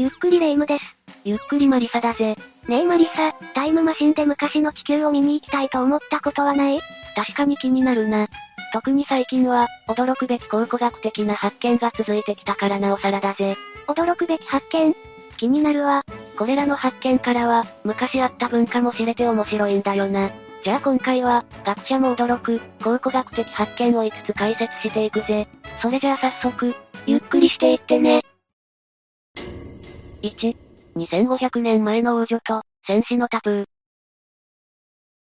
ゆっくりレ夢ムです。ゆっくりマリサだぜ。ねえマリサ、タイムマシンで昔の地球を見に行きたいと思ったことはない？確かに気になるな。特に最近は、驚くべき考古学的な発見が続いてきたからなおさらだぜ。驚くべき発見？気になるわ。これらの発見からは、昔あった文化も知れて面白いんだよな。じゃあ今回は、学者も驚く、考古学的発見を5つ解説していくぜ。それじゃあ早速、ゆっくりしていってね。1、2500年前の王女と、戦士のタプー。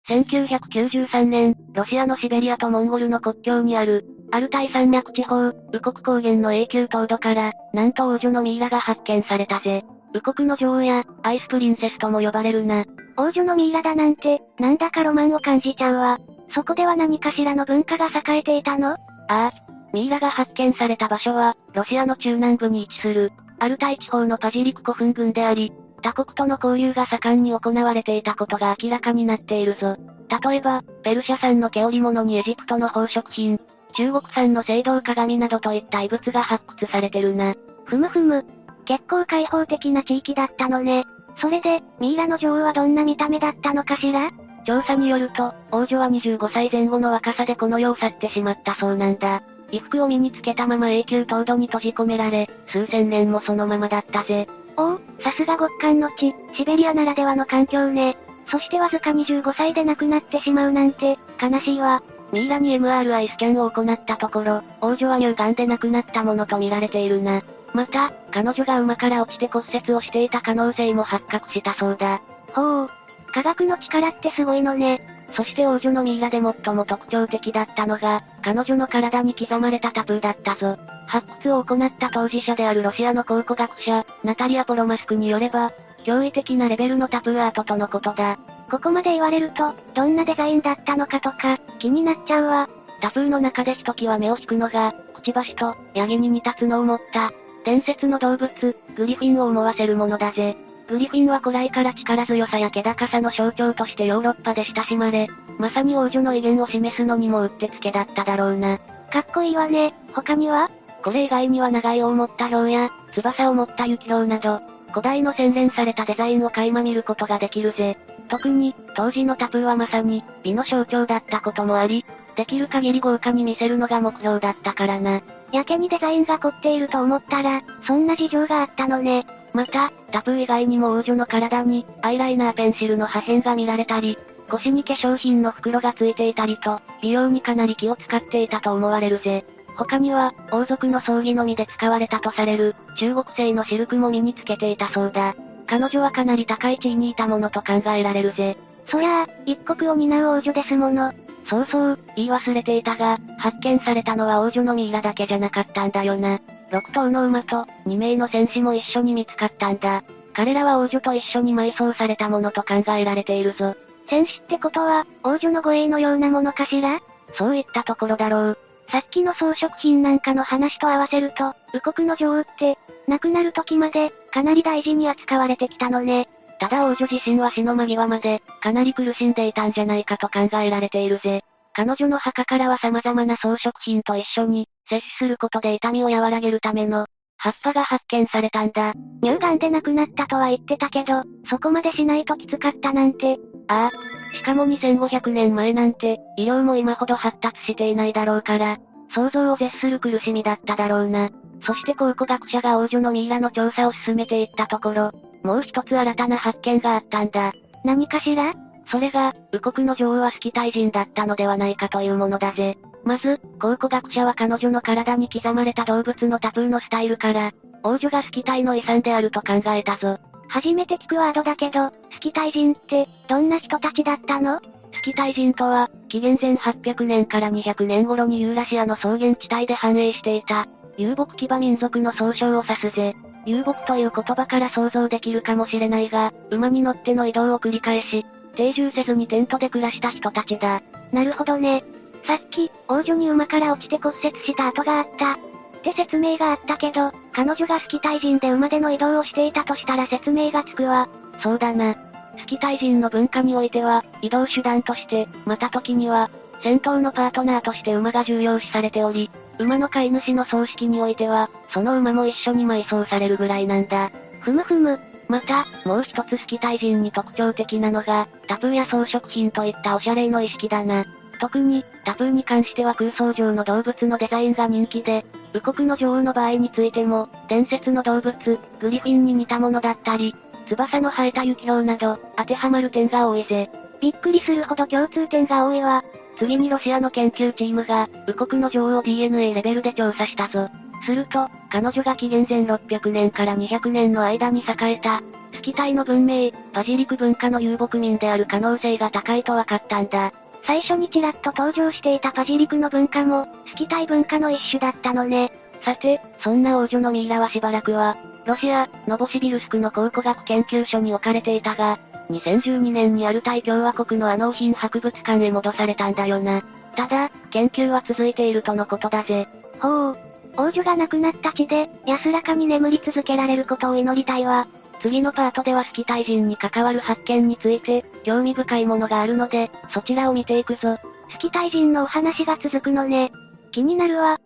1993年、ロシアのシベリアとモンゴルの国境にある、アルタイ山脈地方、ウコク高原の永久凍土から、なんと王女のミイラが発見されたぜ。ウコクの女王や、アイスプリンセスとも呼ばれるな。王女のミイラだなんて、なんだかロマンを感じちゃうわ。そこでは何かしらの文化が栄えていたの？ああ。ミイラが発見された場所は、ロシアの中南部に位置する、アルタイ地方のパジリク古墳群であり、他国との交流が盛んに行われていたことが明らかになっているぞ。例えば、ペルシャ産の毛織物にエジプトの宝飾品、中国産の青銅鏡などといった遺物が発掘されてるな。ふむふむ。結構開放的な地域だったのね。それで、ミイラの女王はどんな見た目だったのかしら？調査によると、王女は25歳前後の若さでこの世を去ってしまったそうなんだ。衣服を身につけたまま永久凍土に閉じ込められ、数千年もそのままだったぜ。おお、さすが極寒の地、シベリアならではの環境ね。そしてわずか25歳で亡くなってしまうなんて、悲しいわ。ミイラに MRI スキャンを行ったところ、王女は乳がんで亡くなったものと見られているな。また、彼女が馬から落ちて骨折をしていた可能性も発覚したそうだ。ほう。科学の力ってすごいのね。そして王女のミイラで最も特徴的だったのが、彼女の体に刻まれたタプーだったぞ。発掘を行った当事者であるロシアの考古学者、ナタリア・ポロマスクによれば、驚異的なレベルのタプーアートとのことだ。ここまで言われると、どんなデザインだったのかとか、気になっちゃうわ。タプーの中でひときわ目を引くのが、くちばしと、ヤギに似た角を持った、伝説の動物、グリフィンを思わせるものだぜ。グリフィンは古来から力強さや気高さの象徴としてヨーロッパで親しまれ、まさに王女の威厳を示すのにもうってつけだっただろうな。かっこいいわね。他には？これ以外には長い尾を持った豹や、翼を持った雪豹など、古代の洗練されたデザインを垣間見ることができるぜ。特に、当時のタプーはまさに、美の象徴だったこともあり、できる限り豪華に見せるのが目標だったからな。やけにデザインが凝っていると思ったら、そんな事情があったのね。また、タプー以外にも王女の体に、アイライナーペンシルの破片が見られたり、腰に化粧品の袋がついていたりと、美容にかなり気を使っていたと思われるぜ。他には、王族の葬儀のみで使われたとされる、中国製のシルクも身につけていたそうだ。彼女はかなり高い地位にいたものと考えられるぜ。そりゃあ、一国を担う王女ですもの。そうそう、言い忘れていたが、発見されたのは王女のミイラだけじゃなかったんだよな。6頭の馬と、2名の戦士も一緒に見つかったんだ。彼らは王女と一緒に埋葬されたものと考えられているぞ。戦士ってことは、王女の護衛のようなものかしら？そういったところだろう。さっきの装飾品なんかの話と合わせると、ウコクの女王って、亡くなる時まで、かなり大事に扱われてきたのね。ただ王女自身は死の間際まで、かなり苦しんでいたんじゃないかと考えられているぜ。彼女の墓からは様々な装飾品と一緒に、摂取することで痛みを和らげるための、葉っぱが発見されたんだ。乳がんで亡くなったとは言ってたけど、そこまでしないときつかったなんて。ああ。しかも2500年前なんて、医療も今ほど発達していないだろうから、想像を絶する苦しみだっただろうな。そして考古学者が王女のミイラの調査を進めていったところ、もう一つ新たな発見があったんだ。何かしら？それが、ウコクの女王はスキタイ人だったのではないかというものだぜ。まず、考古学者は彼女の体に刻まれた動物のタプーのスタイルから、王女がスキタイの遺産であると考えたぞ。初めて聞くワードだけど、スキタイ人って、どんな人たちだったの？スキタイ人とは、紀元前800年から200年頃にユーラシアの草原地帯で繁栄していた、遊牧騎馬民族の総称を指すぜ。遊牧という言葉から想像できるかもしれないが、馬に乗っての移動を繰り返し、定住せずにテントで暮らした人たちだ。なるほどね。さっき、王女に馬から落ちて骨折した跡があった。って説明があったけど、彼女がスキタイ人で馬での移動をしていたとしたら説明がつくわ。そうだな。スキタイ人の文化においては、移動手段として、また時には、戦闘のパートナーとして馬が重要視されており、馬の飼い主の葬式においては、その馬も一緒に埋葬されるぐらいなんだ。ふむふむ。また、もう一つスキタイ人に特徴的なのが、タプーや装飾品といったおしゃれの意識だな。特に、タプーに関しては空想上の動物のデザインが人気で、ウコクの女王の場合についても、伝説の動物、グリフィンに似たものだったり、翼の生えた雪氷など、当てはまる点が多いぜ。びっくりするほど共通点が多いわ。次にロシアの研究チームが、ウコクの女王を DNA レベルで調査したぞ。すると、彼女が紀元前600年から200年の間に栄えた、スキタイの文明、パジリク文化の遊牧民である可能性が高いと分かったんだ。最初にちらっと登場していたパジリクの文化も、スキタイ文化の一種だったのね。さて、そんな王女のミイラはしばらくは、ロシア、ノボシビルスクの考古学研究所に置かれていたが、2012年にアルタイ共和国のあの品博物館へ戻されたんだよな。ただ、研究は続いているとのことだぜ。ほう。王女が亡くなった地で、安らかに眠り続けられることを祈りたいわ。次のパートではスキタイ人に関わる発見について、興味深いものがあるので、そちらを見ていくぞ。スキタイ人のお話が続くのね。気になるわ。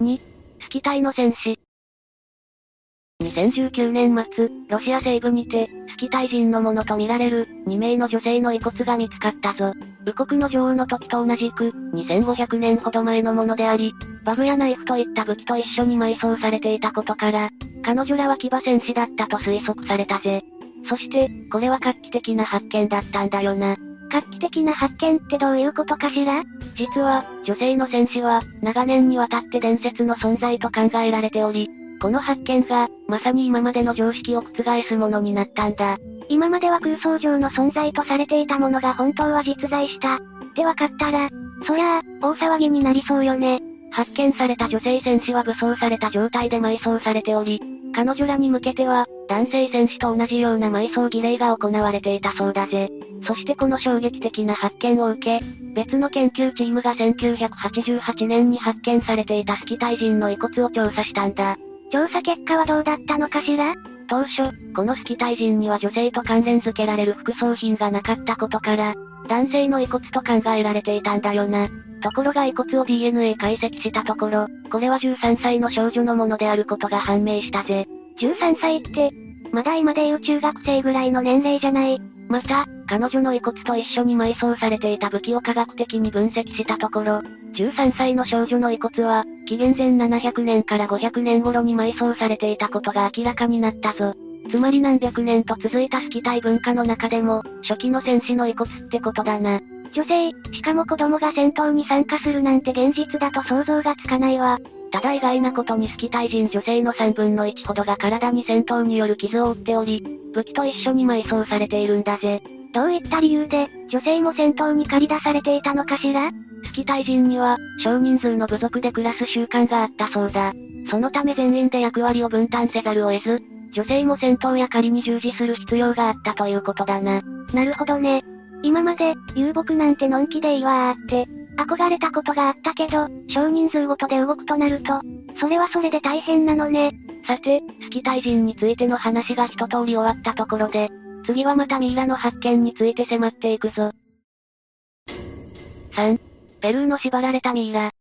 2、スキタイの戦士。2019年末、ロシア西部にて、スキタイ人のものとみられる、2名の女性の遺骨が見つかったぞ。ウコクの女王の時と同じく、2500年ほど前のものであり、バグやナイフといった武器と一緒に埋葬されていたことから、彼女らは騎馬戦士だったと推測されたぜ。そして、これは画期的な発見だったんだよな。画期的な発見ってどういうことかしら？実は、女性の戦士は、長年にわたって伝説の存在と考えられており、この発見が、まさに今までの常識を覆すものになったんだ。今までは空想上の存在とされていたものが本当は実在した。って分かったら、そりゃあ、大騒ぎになりそうよね。発見された女性戦士は武装された状態で埋葬されており、彼女らに向けては、男性戦士と同じような埋葬儀礼が行われていたそうだぜ。そしてこの衝撃的な発見を受け、別の研究チームが1988年に発見されていたスキタイ人の遺骨を調査したんだ。調査結果はどうだったのかしら？当初、このスキタイ人には女性と関連付けられる副葬品がなかったことから、男性の遺骨と考えられていたんだよな。ところが遺骨を DNA 解析したところ、これは13歳の少女のものであることが判明したぜ。13歳って、まだ今で言う中学生ぐらいの年齢じゃない。また、彼女の遺骨と一緒に埋葬されていた武器を科学的に分析したところ、13歳の少女の遺骨は、紀元前700年から500年頃に埋葬されていたことが明らかになったぞ。つまり何百年と続いたスキタイ文化の中でも、初期の戦士の遺骨ってことだな。女性、しかも子供が戦闘に参加するなんて現実だと想像がつかないわ。ただ意外なことにスキタイ人女性の3分の1ほどが体に戦闘による傷を負っており、武器と一緒に埋葬されているんだぜ。どういった理由で、女性も戦闘に駆り出されていたのかしら？スキタイ人には、少人数の部族で暮らす習慣があったそうだ。そのため全員で役割を分担せざるを得ず、女性も戦闘や狩りに従事する必要があったということだな。なるほどね。今まで、遊牧なんてのんきでいいわーって、憧れたことがあったけど、少人数ごとで動くとなると、それはそれで大変なのね。さて、スキタイ人についての話が一通り終わったところで、次はまたミイラの発見について迫っていくぞ。3、ペルーの縛られたミイラ。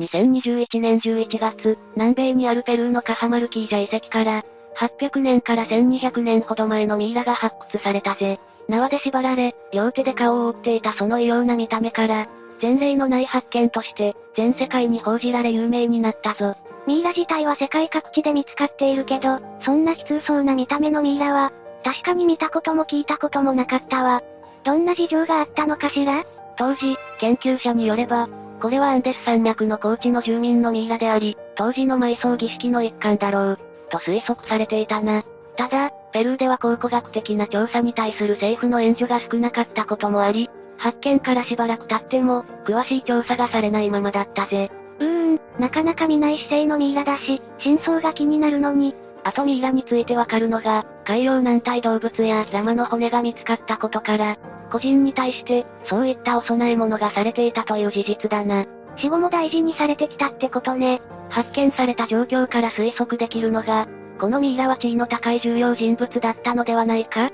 2021年11月、南米にあるペルーのカハマルキージャ遺跡から、800年から1200年ほど前のミイラが発掘されたぜ。縄で縛られ、両手で顔を覆っていたその異様な見た目から、前例のない発見として、全世界に報じられ有名になったぞ。ミイラ自体は世界各地で見つかっているけど、そんな悲痛そうな見た目のミイラは、確かに見たことも聞いたこともなかったわ。どんな事情があったのかしら？当時、研究者によれば、これはアンデス山脈の高地の住民のミイラであり、当時の埋葬儀式の一環だろう、と推測されていたな。ただ、ペルーでは考古学的な調査に対する政府の援助が少なかったこともあり、発見からしばらく経っても、詳しい調査がされないままだったぜ。うーん、なかなか見ない姿勢のミイラだし、真相が気になるのに。あとミイラについてわかるのが、海洋軟体動物やラマの骨が見つかったことから、個人に対して、そういったお供え物がされていたという事実だな。死後も大事にされてきたってことね。発見された状況から推測できるのが、このミイラは地位の高い重要人物だったのではないか？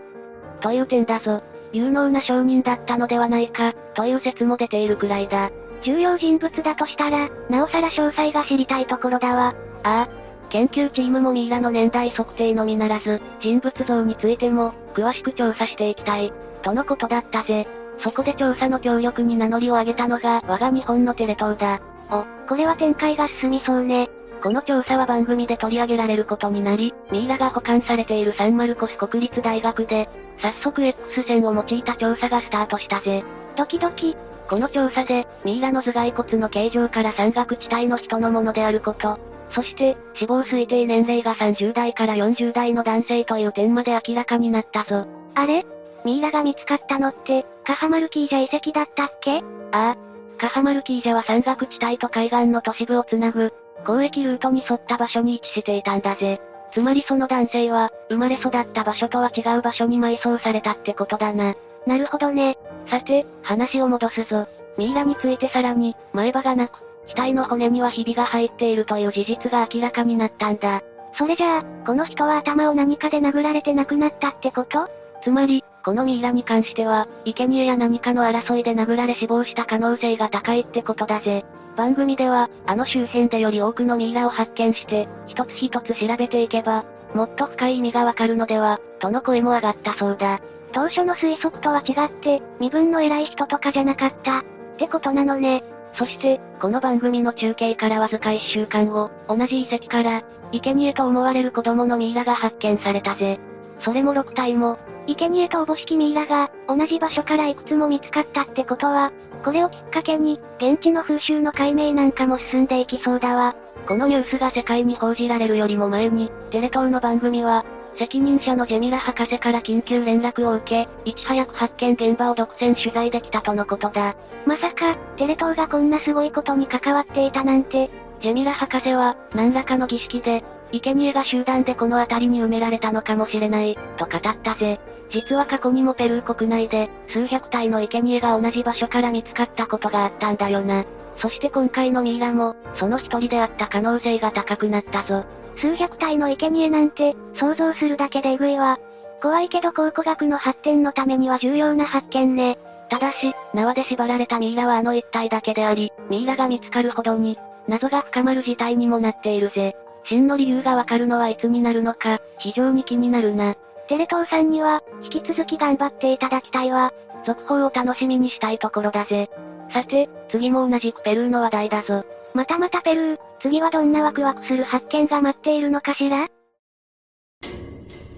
という点だぞ。有能な商人だったのではないか、という説も出ているくらいだ。重要人物だとしたら、なおさら詳細が知りたいところだわ。ああ。研究チームもミイラの年代測定のみならず、人物像についても、詳しく調査していきたい、とのことだったぜ。そこで調査の協力に名乗りを上げたのが、我が日本のテレ東だ。お、これは展開が進みそうね。この調査は番組で取り上げられることになり、ミイラが保管されているサンマルコス国立大学で、早速 X 線を用いた調査がスタートしたぜ。ドキドキ。この調査で、ミイラの頭蓋骨の形状から山岳地帯の人のものであること、そして、死亡推定年齢が30代から40代の男性という点まで明らかになったぞ。あれ？ミイラが見つかったのって、カハマルキージャ遺跡だったっけ？ああ。カハマルキージャは山岳地帯と海岸の都市部をつなぐ、交易ルートに沿った場所に位置していたんだぜ。つまりその男性は、生まれ育った場所とは違う場所に埋葬されたってことだな。なるほどね。さて、話を戻すぞ。ミイラについてさらに、前歯がなく、額の骨にはひびが入っているという事実が明らかになったんだ。それじゃあ、この人は頭を何かで殴られて亡くなったってこと？つまり、このミイラに関しては、生贄や何かの争いで殴られ死亡した可能性が高いってことだぜ。番組では、あの周辺でより多くのミイラを発見して、一つ一つ調べていけば、もっと深い意味がわかるのでは、との声も上がったそうだ。当初の推測とは違って、身分の偉い人とかじゃなかった、ってことなのね。そして、この番組の中継からわずか1週間後、同じ遺跡から、生贄と思われる子供のミイラが発見されたぜ。それも6体も、生贄とおぼしきミイラが、同じ場所からいくつも見つかったってことは、これをきっかけに、現地の風習の解明なんかも進んでいきそうだわ。このニュースが世界に報じられるよりも前に、テレ東の番組は、責任者のジェミラ博士から緊急連絡を受け、いち早く発見現場を独占取材できたとのことだ。まさか、テレ東がこんなすごいことに関わっていたなんて。ジェミラ博士は、何らかの儀式で、生贄が集団でこの辺りに埋められたのかもしれない、と語ったぜ。実は過去にもペルー国内で、数百体の生贄が同じ場所から見つかったことがあったんだよな。そして今回のミイラも、その一人であった可能性が高くなったぞ。数百体の生贄なんて、想像するだけでえぐいわ。怖いけど考古学の発展のためには重要な発見ね。ただし、縄で縛られたミイラはあの一体だけであり、ミイラが見つかるほどに、謎が深まる事態にもなっているぜ。真の理由がわかるのはいつになるのか、非常に気になるな。テレ東さんには、引き続き頑張っていただきたいわ。続報を楽しみにしたいところだぜ。さて、次も同じくペルーの話題だぞ。またまたペルー、次はどんなワクワクする発見が待っているのかしら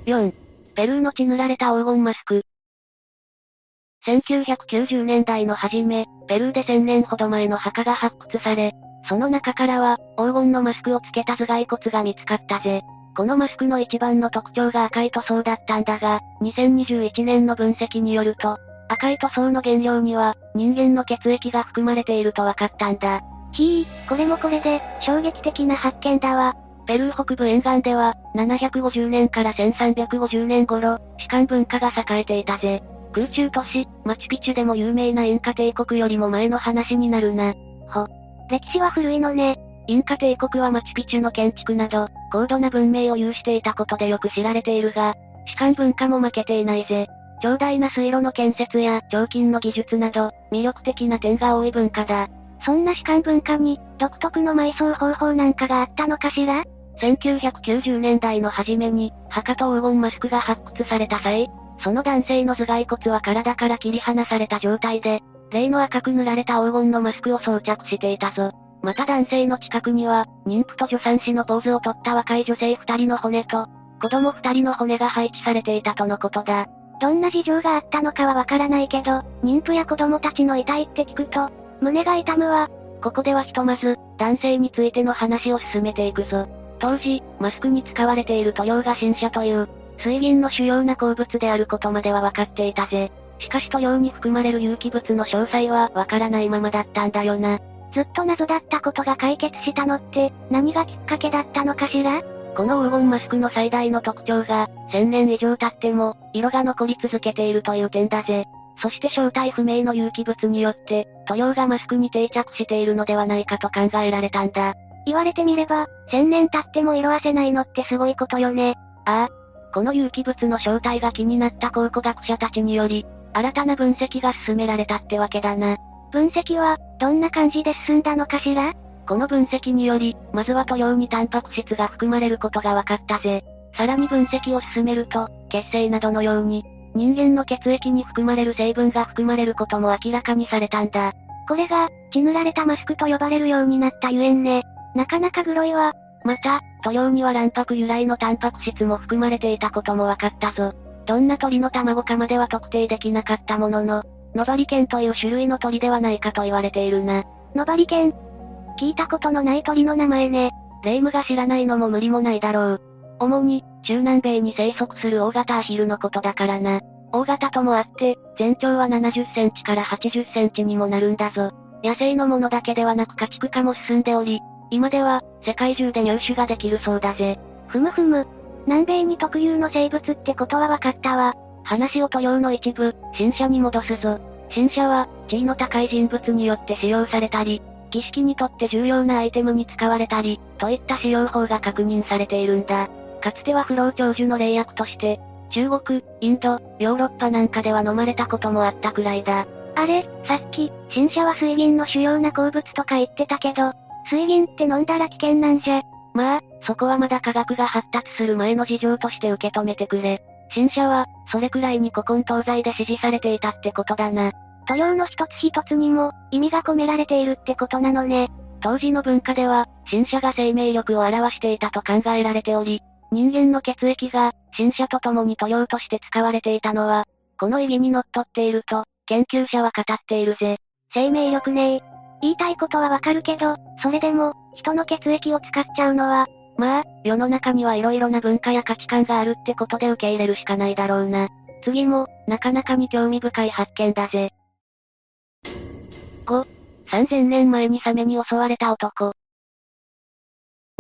?4、ペルーの血塗られた黄金マスク。1990年代の初め、ペルーで1000年ほど前の墓が発掘され、その中からは、黄金のマスクをつけた頭蓋骨が見つかったぜ。このマスクの一番の特徴が赤い塗装だったんだが、2021年の分析によると、赤い塗装の原料には、人間の血液が含まれていると分かったんだ。ひー、これもこれで、衝撃的な発見だわ。ペルー北部沿岸では、750年から1350年頃、士官文化が栄えていたぜ。空中都市、マチュピチュでも有名なインカ帝国よりも前の話になるな。ほ。歴史は古いのね。インカ帝国はマチュピチュの建築など、高度な文明を有していたことでよく知られているが、士官文化も負けていないぜ。長大な水路の建設や彫金の技術など、魅力的な点が多い文化だ。そんな士官文化に、独特の埋葬方法なんかがあったのかしら ?1990 年代の初めに、墓と黄金マスクが発掘された際、その男性の頭蓋骨は体から切り離された状態で、例の赤く塗られた黄金のマスクを装着していたぞ。また男性の近くには、妊婦と助産師のポーズをとった若い女性二人の骨と、子供二人の骨が配置されていたとのことだ。どんな事情があったのかはわからないけど、妊婦や子供たちの遺体って聞くと、胸が痛むわ。ここではひとまず、男性についての話を進めていくぞ。当時、マスクに使われている塗料が新車という、水銀の主要な鉱物であることまでは分かっていたぜ。しかし塗料に含まれる有機物の詳細は分からないままだったんだよな。ずっと謎だったことが解決したのって、何がきっかけだったのかしら？この黄金マスクの最大の特徴が、1000年以上経っても、色が残り続けているという点だぜ。そして正体不明の有機物によって、塗料がマスクに定着しているのではないかと考えられたんだ。言われてみれば、千年経っても色褪せないのってすごいことよね。ああ。この有機物の正体が気になった考古学者たちにより、新たな分析が進められたってわけだな。分析は、どんな感じで進んだのかしら？この分析により、まずは塗料にタンパク質が含まれることが分かったぜ。さらに分析を進めると、血清などのように、人間の血液に含まれる成分が含まれることも明らかにされたんだ。これが、血塗られたマスクと呼ばれるようになったゆえんね。なかなかグロいわ。また、塗料には卵白由来のタンパク質も含まれていたことも分かったぞ。どんな鳥の卵かまでは特定できなかったものの、ノバリケンという種類の鳥ではないかと言われているな。ノバリケン聞いたことのない鳥の名前ね。レイムが知らないのも無理もないだろう。主に、中南米に生息する大型アヒルのことだからな。大型ともあって、全長は70センチから80センチにもなるんだぞ。野生のものだけではなく家畜化も進んでおり、今では、世界中で入手ができるそうだぜ。ふむふむ。南米に特有の生物ってことは分かったわ。話を塗料の一部、新車に戻すぞ。新車は、地位の高い人物によって使用されたり、儀式にとって重要なアイテムに使われたり、といった使用法が確認されているんだ。かつては不老長寿の霊薬として、中国、インド、ヨーロッパなんかでは飲まれたこともあったくらいだ。あれ、さっき、新車は水銀の主要な鉱物とか言ってたけど、水銀って飲んだら危険なんじゃ。まあ、そこはまだ科学が発達する前の事情として受け止めてくれ。新車は、それくらいに古今東西で支持されていたってことだな。塗料の一つ一つにも、意味が込められているってことなのね。当時の文化では、新車が生命力を表していたと考えられており、人間の血液が、新車と共に塗料として使われていたのは、この意義に則っっていると、研究者は語っているぜ。生命力ねえ。言いたいことはわかるけど、それでも、人の血液を使っちゃうのは、まあ、世の中には色々な文化や価値観があるってことで受け入れるしかないだろうな。次も、なかなかに興味深い発見だぜ。5、3000年前にサメに襲われた男。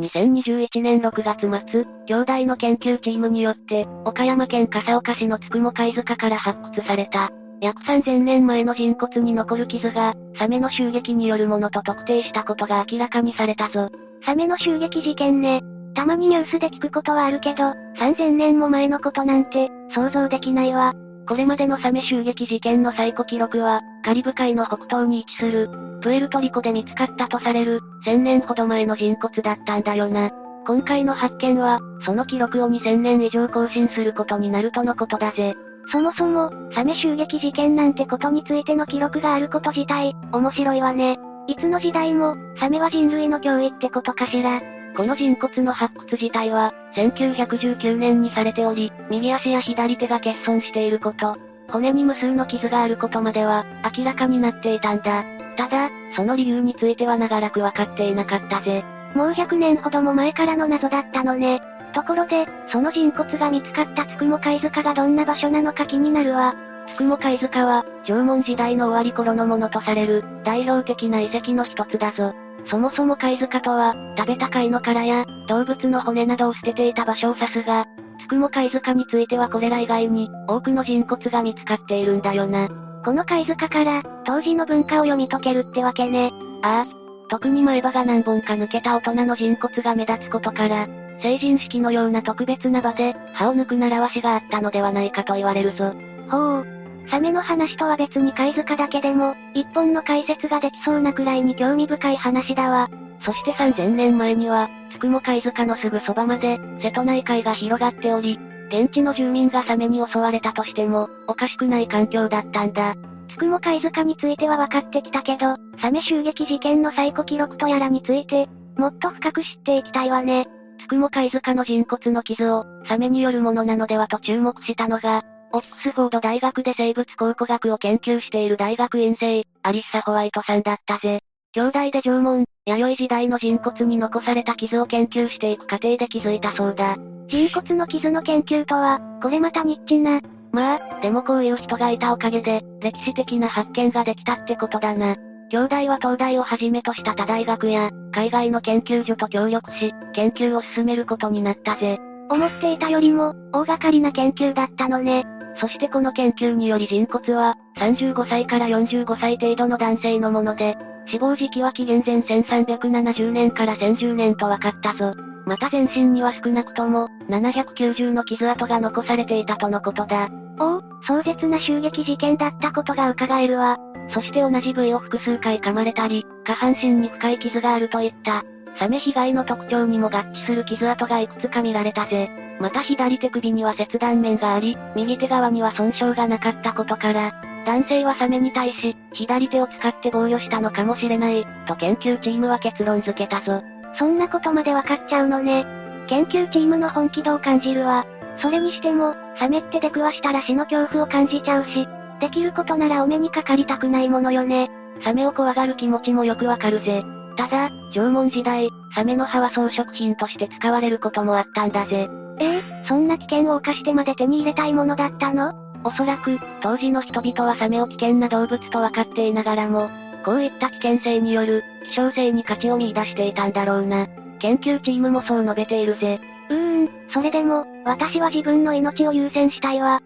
2021年6月末、兄弟の研究チームによって、岡山県笠岡市のつくも貝塚から発掘された、約3000年前の人骨に残る傷が、サメの襲撃によるものと特定したことが明らかにされたぞ。サメの襲撃事件ね。たまにニュースで聞くことはあるけど、3000年も前のことなんて、想像できないわ。これまでのサメ襲撃事件の最古記録は、カリブ海の北東に位置する、プエルトリコで見つかったとされる、1000年ほど前の人骨だったんだよな。今回の発見は、その記録を2000年以上更新することになるとのことだぜ。そもそも、サメ襲撃事件なんてことについての記録があること自体、面白いわね。いつの時代も、サメは人類の脅威ってことかしら。この人骨の発掘自体は、1919年にされており、右足や左手が欠損していること、骨に無数の傷があることまでは、明らかになっていたんだ。ただ、その理由については長らくわかっていなかったぜ。もう100年ほども前からの謎だったのね。ところで、その人骨が見つかったつくも貝塚がどんな場所なのか気になるわ。つくも貝塚は、縄文時代の終わり頃のものとされる、代表的な遺跡の一つだぞ。そもそも貝塚とは、食べた貝の殻や、動物の骨などを捨てていた場所を指すが、つくも貝塚についてはこれら以外に、多くの人骨が見つかっているんだよな。この貝塚から、当時の文化を読み解けるってわけね。ああ。特に前歯が何本か抜けた大人の人骨が目立つことから、成人式のような特別な場で、歯を抜く習わしがあったのではないかと言われるぞ。ほう。サメの話とは別に貝塚だけでも、一本の解説ができそうなくらいに興味深い話だわ。そして3000年前には、つくも貝塚のすぐそばまで、瀬戸内海が広がっており、現地の住民がサメに襲われたとしても、おかしくない環境だったんだ。つくも貝塚については分かってきたけど、サメ襲撃事件の最古記録とやらについて、もっと深く知っていきたいわね。つくも貝塚の人骨の傷を、サメによるものなのではと注目したのが、オックスフォード大学で生物考古学を研究している大学院生、アリッサ・ホワイトさんだったぜ。兄弟で縄文、弥生時代の人骨に残された傷を研究していく過程で気づいたそうだ。人骨の傷の研究とは、これまたニッチな。まあ、でもこういう人がいたおかげで、歴史的な発見ができたってことだな。兄弟は東大をはじめとした他大学や、海外の研究所と協力し、研究を進めることになったぜ。思っていたよりも、大掛かりな研究だったのね。そしてこの研究により人骨は、35歳から45歳程度の男性のもので、死亡時期は紀元前1370年から1010年と分かったぞ。また全身には少なくとも、790の傷跡が残されていたとのことだ。おお、壮絶な襲撃事件だったことが伺えるわ。そして同じ部位を複数回噛まれたり、下半身に深い傷があるといった、サメ被害の特徴にも合致する傷跡がいくつか見られたぜ。また左手首には切断面があり、右手側には損傷がなかったことから、男性はサメに対し、左手を使って防御したのかもしれない、と研究チームは結論付けたぞ。そんなことまでわかっちゃうのね。研究チームの本気度を感じるわ。それにしても、サメって出くわしたら死の恐怖を感じちゃうし、できることならお目にかかりたくないものよね。サメを怖がる気持ちもよくわかるぜ。ただ、縄文時代、サメの葉は装飾品として使われることもあったんだぜ。ええー、そんな危険を冒してまで手に入れたいものだったの？おそらく、当時の人々はサメを危険な動物と分かっていながらも、こういった危険性による、希少性に価値を見出していたんだろうな。研究チームもそう述べているぜ。うーん、それでも、私は自分の命を優先したいわ。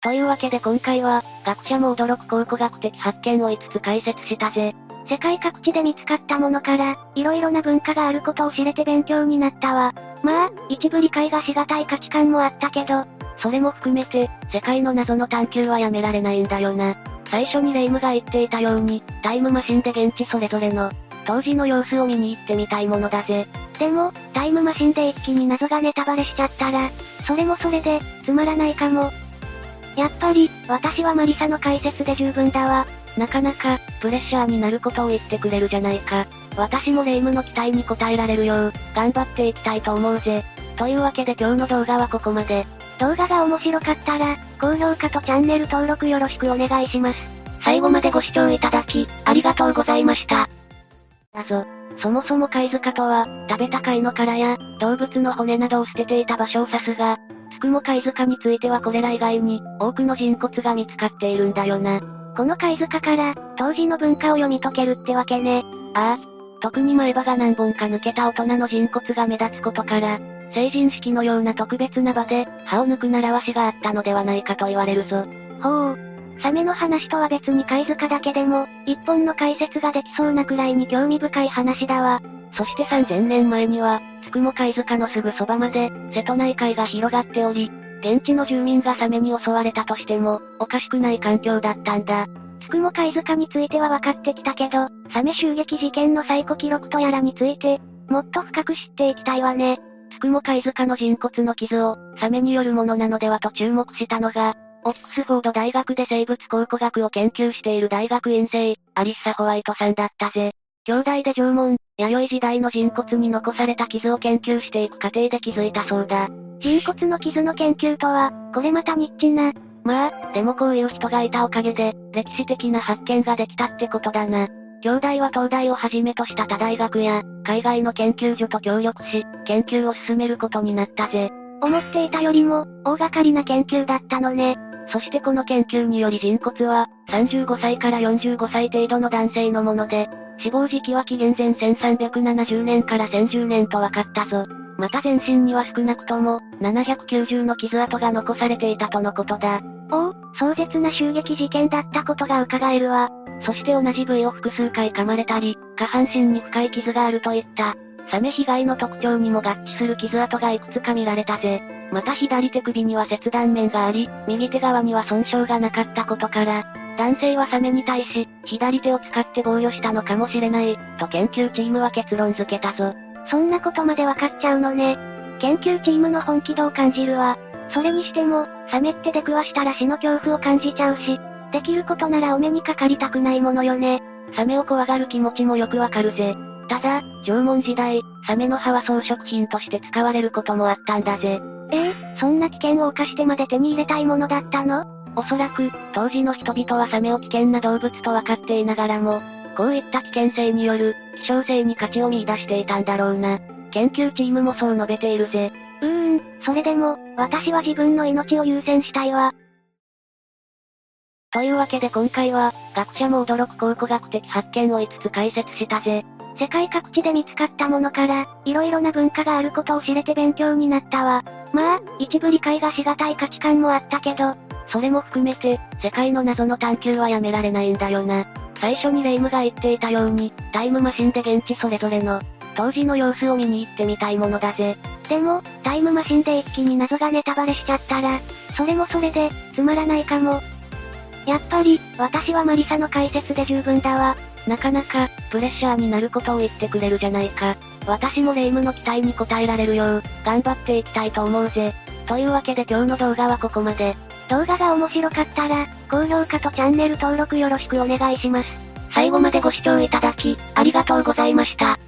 というわけで今回は、学者も驚く考古学的発見を5つ解説したぜ。世界各地で見つかったものから、色々な文化があることを知れて勉強になったわ。まあ、一部理解がしがたい価値観もあったけど、それも含めて、世界の謎の探求はやめられないんだよな。最初にレイムが言っていたように、タイムマシンで現地それぞれの、当時の様子を見に行ってみたいものだぜ。でも、タイムマシンで一気に謎がネタバレしちゃったら、それもそれで、つまらないかも。やっぱり、私はマリサの解説で十分だわ。なかなか、プレッシャーになることを言ってくれるじゃないか。私もレイムの期待に応えられるよう、頑張っていきたいと思うぜ。というわけで今日の動画はここまで。動画が面白かったら、高評価とチャンネル登録よろしくお願いします。最後までご視聴いただき、ありがとうございました。だぞ。そもそも貝塚とは、食べた貝の殻や、動物の骨などを捨てていた場所を指すが、つくも貝塚についてはこれら以外に、多くの人骨が見つかっているんだよな。この貝塚から、当時の文化を読み解けるってわけね。ああ。特に前歯が何本か抜けた大人の人骨が目立つことから、成人式のような特別な場で、歯を抜く習わしがあったのではないかと言われるぞ。ほう。サメの話とは別に貝塚だけでも、一本の解説ができそうなくらいに興味深い話だわ。そして3000年前には、つくも貝塚のすぐそばまで、瀬戸内海が広がっており、現地の住民がサメに襲われたとしても、おかしくない環境だったんだ。つくも貝塚については分かってきたけど、サメ襲撃事件の最古記録とやらについて、もっと深く知っていきたいわね。つくも貝塚の人骨の傷を、サメによるものなのではと注目したのが、オックスフォード大学で生物考古学を研究している大学院生、アリッサ・ホワイトさんだったぜ。兄弟で縄文、弥生時代の人骨に残された傷を研究していく過程で気づいたそうだ。人骨の傷の研究とは、これまたニッチな。まあ、でもこういう人がいたおかげで、歴史的な発見ができたってことだな。兄弟は東大をはじめとした他大学や、海外の研究所と協力し、研究を進めることになったぜ。思っていたよりも、大掛かりな研究だったのね。そしてこの研究により人骨は、35歳から45歳程度の男性のもので、死亡時期は紀元前1370年から1010年と分かったぞ。また全身には少なくとも、790の傷跡が残されていたとのことだ。おお、壮絶な襲撃事件だったことが伺えるわ。そして同じ部位を複数回噛まれたり、下半身に深い傷があるといった、サメ被害の特徴にも合致する傷跡がいくつか見られたぜ。また左手首には切断面があり、右手側には損傷がなかったことから、男性はサメに対し、左手を使って防御したのかもしれない、と研究チームは結論付けたぞ。そんなことまでわかっちゃうのね。研究チームの本気度を感じるわ。それにしても、サメって出くわしたら死の恐怖を感じちゃうし、できることならお目にかかりたくないものよね。サメを怖がる気持ちもよくわかるぜ。ただ、縄文時代、サメの葉は装飾品として使われることもあったんだぜ。ええー、そんな危険を冒してまで手に入れたいものだったの？おそらく、当時の人々はサメを危険な動物と分かっていながらも、こういった危険性による、希少性に価値を見出していたんだろうな。研究チームもそう述べているぜ。うーん、それでも、私は自分の命を優先したいわ。というわけで今回は、学者も驚く考古学的発見を5つ解説したぜ。世界各地で見つかったものから、色々な文化があることを知れて勉強になったわ。まあ、一部理解がしがたい価値観もあったけど、それも含めて、世界の謎の探求はやめられないんだよな。最初にレイムが言っていたように、タイムマシンで現地それぞれの、当時の様子を見に行ってみたいものだぜ。でも、タイムマシンで一気に謎がネタバレしちゃったら、それもそれで、つまらないかも。やっぱり、私はマリサの解説で十分だわ。なかなか、プレッシャーになることを言ってくれるじゃないか。私もレ夢ムの期待に応えられるよう、頑張っていきたいと思うぜ。というわけで今日の動画はここまで。動画が面白かったら、高評価とチャンネル登録よろしくお願いします。最後までご視聴いただき、ありがとうございました。